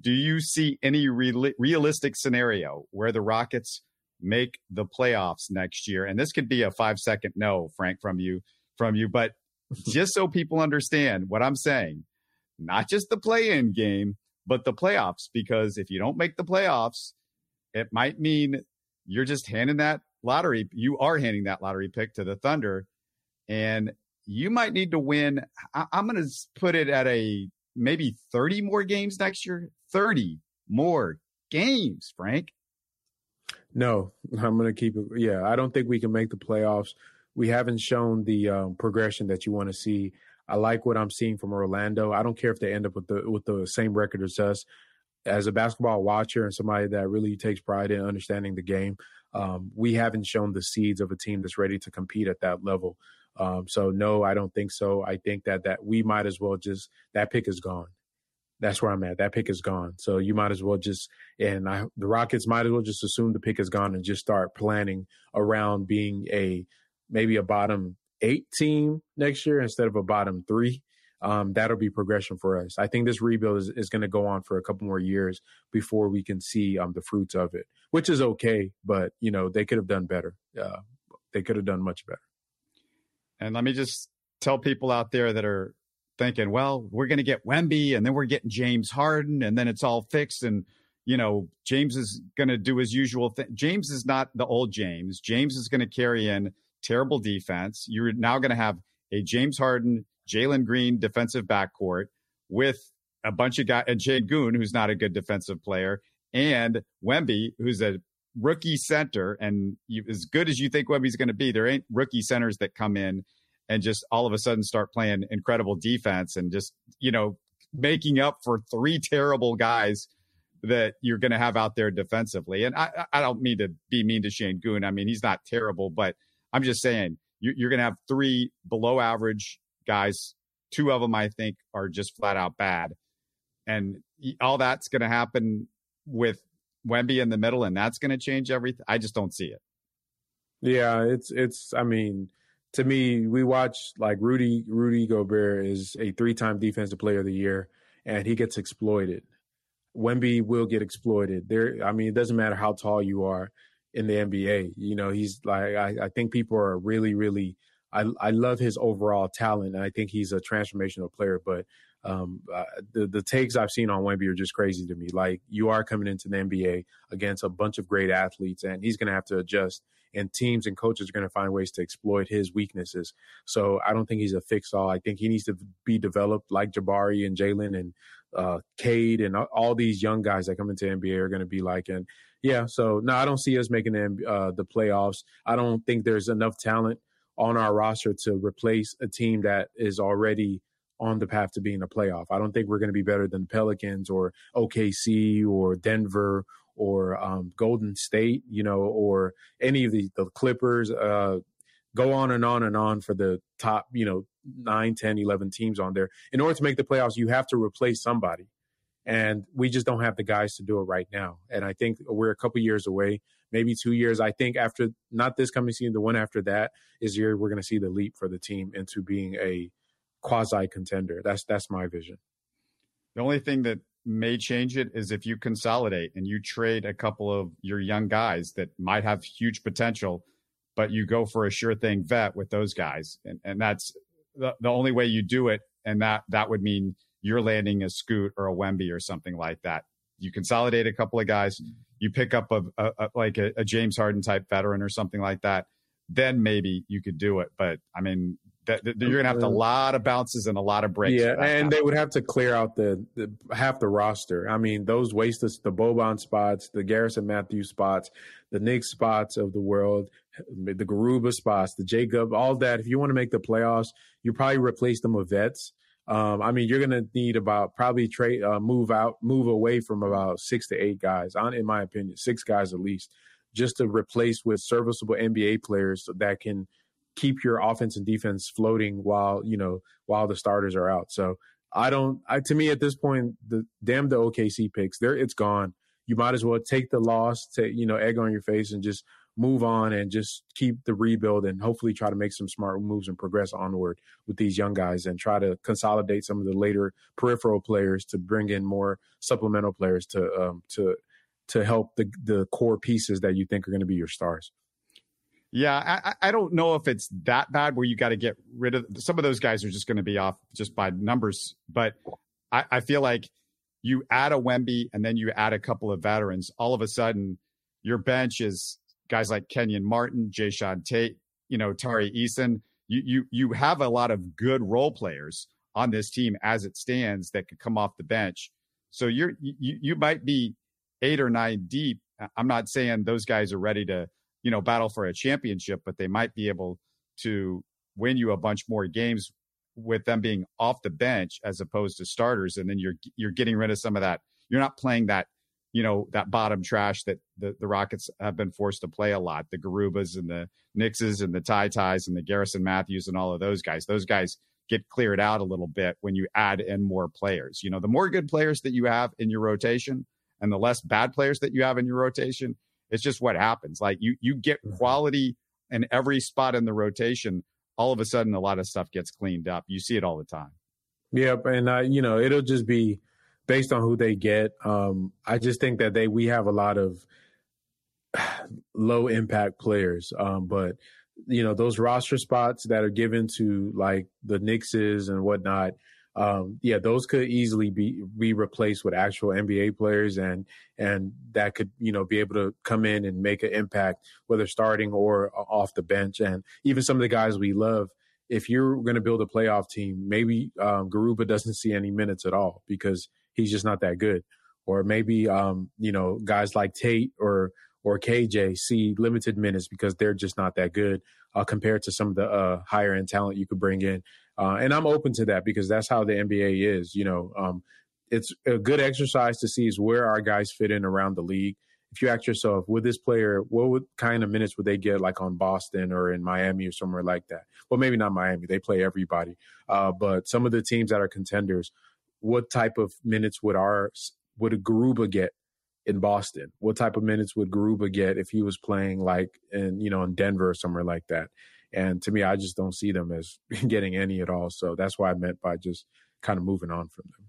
Do you see any re- realistic scenario where the Rockets make the playoffs next year? And this could be a five second no, Frank, from you, from you, but just so people understand what I'm saying, not just the play in game, but the playoffs. Because if you don't make the playoffs, it might mean you're just handing that lottery, you are handing that lottery pick to the Thunder. And you might need to win. I, am going to put it at a maybe 30 more games next year. 30 more games, Frank. No, I'm going to keep it. Yeah, I don't think we can make the playoffs. We haven't shown the um, progression that you want to see. I like what I'm seeing from Orlando. I don't care if they end up with the with the same record as us. As a basketball watcher and somebody that really takes pride in understanding the game, um, we haven't shown the seeds of a team that's ready to compete at that level. Um, so no, I don't think so. I think that that we might as well just that pick is gone. That's where I'm at. That pick is gone. So you might as well just and I, the Rockets might as well just assume the pick is gone and just start planning around being a maybe a bottom eight team next year instead of a bottom three. Um, that'll be progression for us. I think this rebuild is, is going to go on for a couple more years before we can see um, the fruits of it, which is okay. But you know they could have done better. Uh, they could have done much better. And let me just tell people out there that are thinking, well, we're going to get Wemby, and then we're getting James Harden, and then it's all fixed, and you know James is going to do his usual thing. James is not the old James. James is going to carry in terrible defense. You're now going to have a James Harden, Jalen Green defensive backcourt with a bunch of guys, and Sengun, who's not a good defensive player, and Wemby, who's a rookie center. And you, as good as you think Wemby's going to be, there ain't rookie centers that come in and just all of a sudden start playing incredible defense and just, you know, making up for three terrible guys that you're going to have out there defensively. And I, I don't mean to be mean to Sengun. I mean, he's not terrible, but I'm just saying you're going to have three below average guys. Two of them, I think, are just flat out bad. And all that's going to happen with Wemby in the middle, and that's going to change everything. I just don't see it. Yeah, it's it's. I mean, to me, we watch like Rudy Rudy Gobert is a three time defensive player of the year, and he gets exploited. Wemby will get exploited. There, I mean, it doesn't matter how tall you are in the NBA. You know, he's like I, I think people are really, really I I love his overall talent and I think he's a transformational player, but um, uh, the the takes I've seen on Wemby are just crazy to me. Like you are coming into the NBA against a bunch of great athletes, and he's going to have to adjust. And teams and coaches are going to find ways to exploit his weaknesses. So I don't think he's a fix all. I think he needs to be developed like Jabari and Jalen and uh, Cade and all these young guys that come into NBA are going to be like. And yeah, so no, I don't see us making the, uh, the playoffs. I don't think there's enough talent on our roster to replace a team that is already on the path to being a playoff. I don't think we're going to be better than the Pelicans or OKC or Denver or um, Golden State, you know, or any of the, the Clippers. Uh, go on and on and on for the top, you know, 9, 10, 11 teams on there. In order to make the playoffs, you have to replace somebody and we just don't have the guys to do it right now. And I think we're a couple years away, maybe two years. I think after not this coming season, the one after that is year we're going to see the leap for the team into being a quasi contender. That's that's my vision. The only thing that may change it is if you consolidate and you trade a couple of your young guys that might have huge potential, but you go for a sure thing vet with those guys. And, and that's the, the only way you do it. And that, that would mean you're landing a Scoot or a Wemby or something like that. You consolidate a couple of guys, mm-hmm. you pick up a, a, a like a, a James Harden type veteran or something like that. Then maybe you could do it. But I mean, that, that you're gonna have to, a lot of bounces and a lot of breaks. Yeah, and they would have to clear out the, the, half the roster. I mean, those wasted the Boban spots, the Garrison Matthews spots, the Nick spots of the world, the Garuba spots, the Jacob, all that. If you want to make the playoffs, you probably replace them with vets. Um, I mean, you're gonna need about probably trade uh, move out, move away from about six to eight guys. On, in my opinion, six guys at least, just to replace with serviceable NBA players that can keep your offense and defense floating while you know while the starters are out. So I don't. I to me at this point, the damn the OKC picks. There, it's gone. You might as well take the loss, take you know egg on your face, and just move on and just keep the rebuild and hopefully try to make some smart moves and progress onward with these young guys and try to consolidate some of the later peripheral players to bring in more supplemental players to um, to to help the the core pieces that you think are going to be your stars. Yeah, I, I don't know if it's that bad where you got to get rid of some of those guys are just going to be off just by numbers. But I, I feel like you add a Wemby and then you add a couple of veterans. All of a sudden, your bench is guys like Kenyon Martin, Jae'Sean Tate, you know, Tari Eason. You you you have a lot of good role players on this team as it stands that could come off the bench. So you're you you might be eight or nine deep. I'm not saying those guys are ready to you know, battle for a championship, but they might be able to win you a bunch more games with them being off the bench as opposed to starters. And then you're you're getting rid of some of that. You're not playing that, you know, that bottom trash that the, the Rockets have been forced to play a lot. The Garubas and the Nixes and the TyTys and the Garrison Matthews and all of those guys. Those guys get cleared out a little bit when you add in more players. You know, the more good players that you have in your rotation and the less bad players that you have in your rotation, it's just what happens. Like you you get mm-hmm. quality in every spot in the rotation. All of a sudden, a lot of stuff gets cleaned up. You see it all the time. Yep, and uh, you know it'll just be based on who they get. Um, I just think that they we have a lot of low impact players, um, but you know those roster spots that are given to like the Nixes and whatnot um, yeah, those could easily be be replaced with actual NBA players, and and that could you know be able to come in and make an impact, whether starting or off the bench, and even some of the guys we love. If you're going to build a playoff team, maybe um, Garuba doesn't see any minutes at all because he's just not that good, or maybe um, you know guys like Tate or or KJ see limited minutes because they're just not that good uh, compared to some of the uh, higher end talent you could bring in. Uh, and I'm open to that because that's how the NBA is. You know, um, it's a good exercise to see is where our guys fit in around the league. If you ask yourself, would this player, what would, kind of minutes would they get like on Boston or in Miami or somewhere like that? Well, maybe not Miami. They play everybody. Uh, but some of the teams that are contenders, what type of minutes would our would a Garuba get in Boston? What type of minutes would Garuba get if he was playing like in you know in Denver or somewhere like that? And to me, I just don't see them as getting any at all. So that's why I meant by just kind of moving on from them.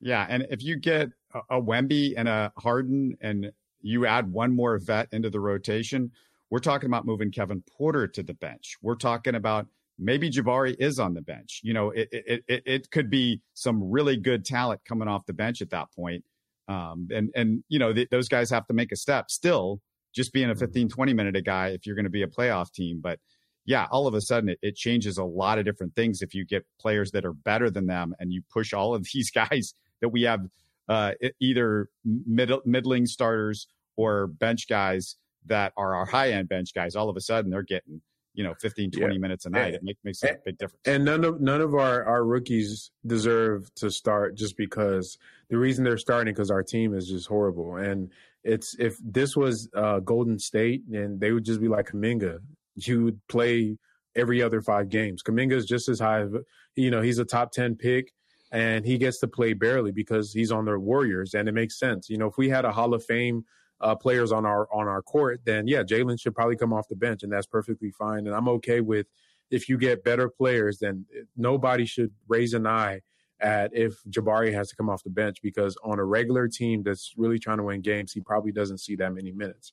Yeah, and if you get a, a Wemby and a Harden, and you add one more vet into the rotation, we're talking about moving Kevin Porter to the bench. We're talking about maybe Jabari is on the bench. You know, it it it, it could be some really good talent coming off the bench at that point. Um, and and you know th- those guys have to make a step. Still, just being a mm-hmm. 15, 20 minute a guy if you're going to be a playoff team, but yeah, all of a sudden it, it, changes a lot of different things if you get players that are better than them and you push all of these guys that we have uh, either middle, middling starters or bench guys that are our high end bench guys. All of a sudden they're getting you know 15 20 yeah. minutes a night it make, makes a big difference and none of none of our our rookies deserve to start just because the reason they're starting because our team is just horrible and it's if this was uh, golden state and they would just be like Kuminga you would play every other five games. Kuminga is just as high. You know, he's a top ten pick, and he gets to play barely because he's on the Warriors, and it makes sense. You know, if we had a Hall of Fame uh, players on our on our court, then yeah, Jalen should probably come off the bench, and that's perfectly fine. And I'm okay with if you get better players, then nobody should raise an eye at if Jabari has to come off the bench because on a regular team that's really trying to win games, he probably doesn't see that many minutes.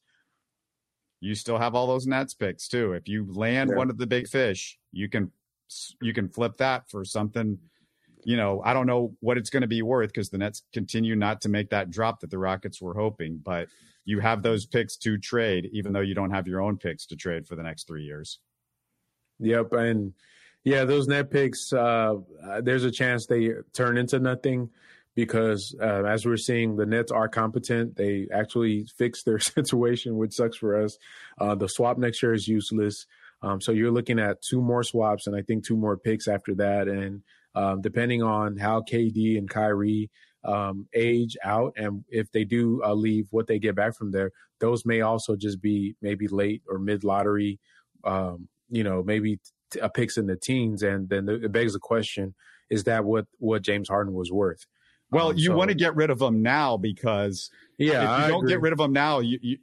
You still have all those Nets picks too. If you land yeah. one of the big fish, you can you can flip that for something. You know, I don't know what it's going to be worth because the Nets continue not to make that drop that the Rockets were hoping, but you have those picks to trade, even though you don't have your own picks to trade for the next three years. Yep, and yeah, those net picks. Uh, there's a chance they turn into nothing because, uh, as we're seeing, the Nets are competent. They actually fixed their situation, which sucks for us. Uh, the swap next year is useless. Um, so you're looking at two more swaps, and I think two more picks after that. And um, depending on how KD and Kyrie um, age out, and if they do uh, leave, what they get back from there, those may also just be maybe late or mid lottery. Um, you know, maybe picks in the teens, and then it begs the question: Is that what what James Harden was worth? Well, um, you so, want to get rid of them now because yeah, if you I don't agree. get rid of them now, you, you,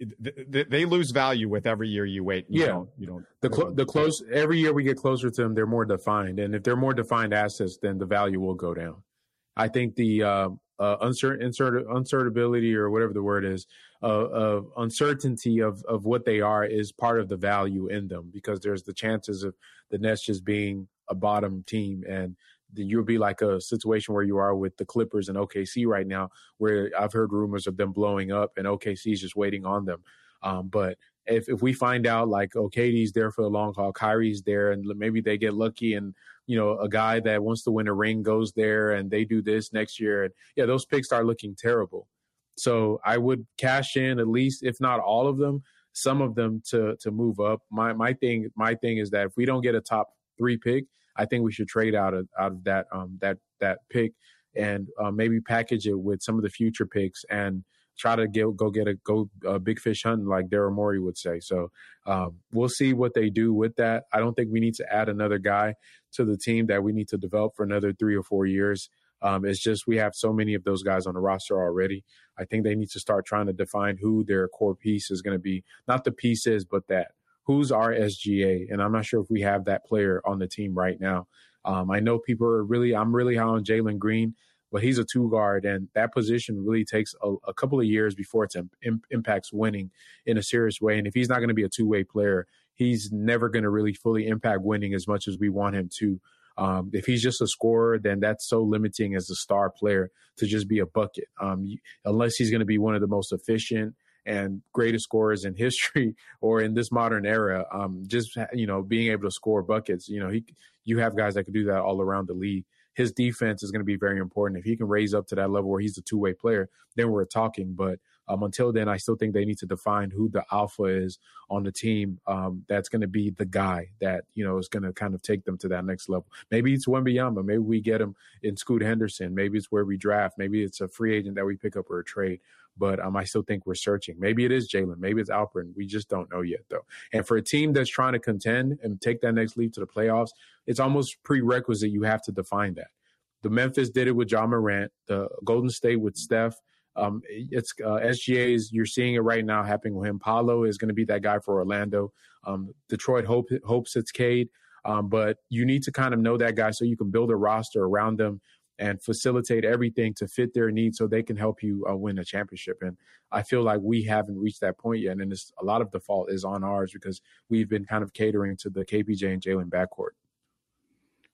th- they lose value with every year you wait. You yeah, don't, you don't. The cl- the close every year we get closer to them, they're more defined, and if they're more defined assets, then the value will go down. I think the uh, uh, uncertain, uncertainty or whatever the word is, uh, of uncertainty of, of what they are is part of the value in them because there's the chances of the Nets just being a bottom team and you'll be like a situation where you are with the Clippers and OKC right now, where I've heard rumors of them blowing up and OKC is just waiting on them. Um, but if if we find out like oh KD's there for the long haul, Kyrie's there, and maybe they get lucky and you know a guy that wants to win a ring goes there and they do this next year, and yeah, those picks start looking terrible. So I would cash in at least, if not all of them, some of them to to move up. My my thing my thing is that if we don't get a top three pick, I think we should trade out of out of that um that that pick and uh, maybe package it with some of the future picks and try to get go get a go a big fish hunting like Daryl Morey would say. So um, we'll see what they do with that. I don't think we need to add another guy to the team that we need to develop for another three or four years. Um, it's just we have so many of those guys on the roster already. I think they need to start trying to define who their core piece is going to be. Not the pieces, but that who's our SGA. And I'm not sure if we have that player on the team right now. Um, I know people are really, I'm really high on Jalen Green but he's a two guard, and that position really takes a, a couple of years before it Im- impacts winning in a serious way. And if he's not going to be a two way player, he's never going to really fully impact winning as much as we want him to. Um, if he's just a scorer, then that's so limiting as a star player to just be a bucket. Um, unless he's going to be one of the most efficient and greatest scorers in history or in this modern era. Um, just you know, being able to score buckets. You know, he you have guys that can do that all around the league his defense is going to be very important. If he can raise up to that level where he's a two way player, then we're talking. But um, until then, I still think they need to define who the alpha is on the team. Um, that's going to be the guy that you know is going to kind of take them to that next level. Maybe it's Wembanyama. Maybe we get him in Scoot Henderson. Maybe it's where we draft. Maybe it's a free agent that we pick up or a trade. But um, I still think we're searching. Maybe it is Jalen. Maybe it's Alperen. We just don't know yet, though. And for a team that's trying to contend and take that next leap to the playoffs, it's almost prerequisite you have to define that. The Memphis did it with Ja Morant. The Golden State with Steph. Um, it's uh, SGA's. You're seeing it right now happening with him. Paolo is going to be that guy for Orlando. Um, Detroit hope, hopes it's Cade, um, but you need to kind of know that guy so you can build a roster around them and facilitate everything to fit their needs so they can help you uh, win a championship. And I feel like we haven't reached that point yet, and it's a lot of the fault is on ours because we've been kind of catering to the KPJ and Jalen backcourt.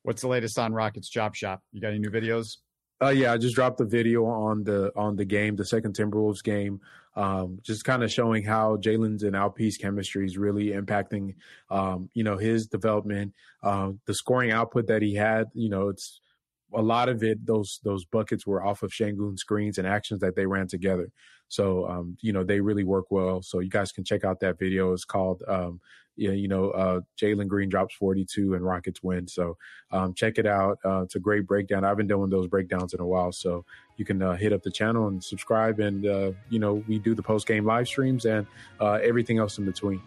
What's the latest on Rockets Job Shop? You got any new videos? Uh, yeah, I just dropped the video on the on the game, the second Timberwolves game, um, just kind of showing how Jalen's and Alp's chemistry is really impacting, um, you know, his development, uh, the scoring output that he had. You know, it's a lot of it. Those those buckets were off of Sengun screens and actions that they ran together. So, um, you know, they really work well. So you guys can check out that video. It's called um, you know, uh, Jalen Green drops 42 and Rockets win. So um, check it out. Uh, it's a great breakdown. I've been doing those breakdowns in a while. So you can uh, hit up the channel and subscribe. And, uh, you know, we do the post game live streams and uh, everything else in between.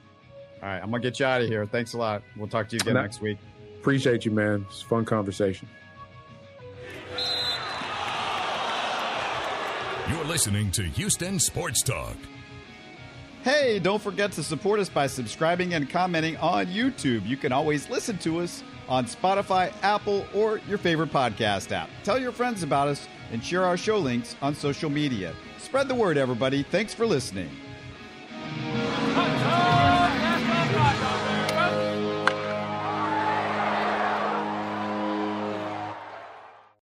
All right. I'm going to get you out of here. Thanks a lot. We'll talk to you again next week. Appreciate you, man. It's fun conversation. You're listening to Houston Sports Talk. Hey, don't forget to support us by subscribing and commenting on YouTube. You can always listen to us on Spotify, Apple, or your favorite podcast app. Tell your friends about us and share our show links on social media. Spread the word, everybody. Thanks for listening.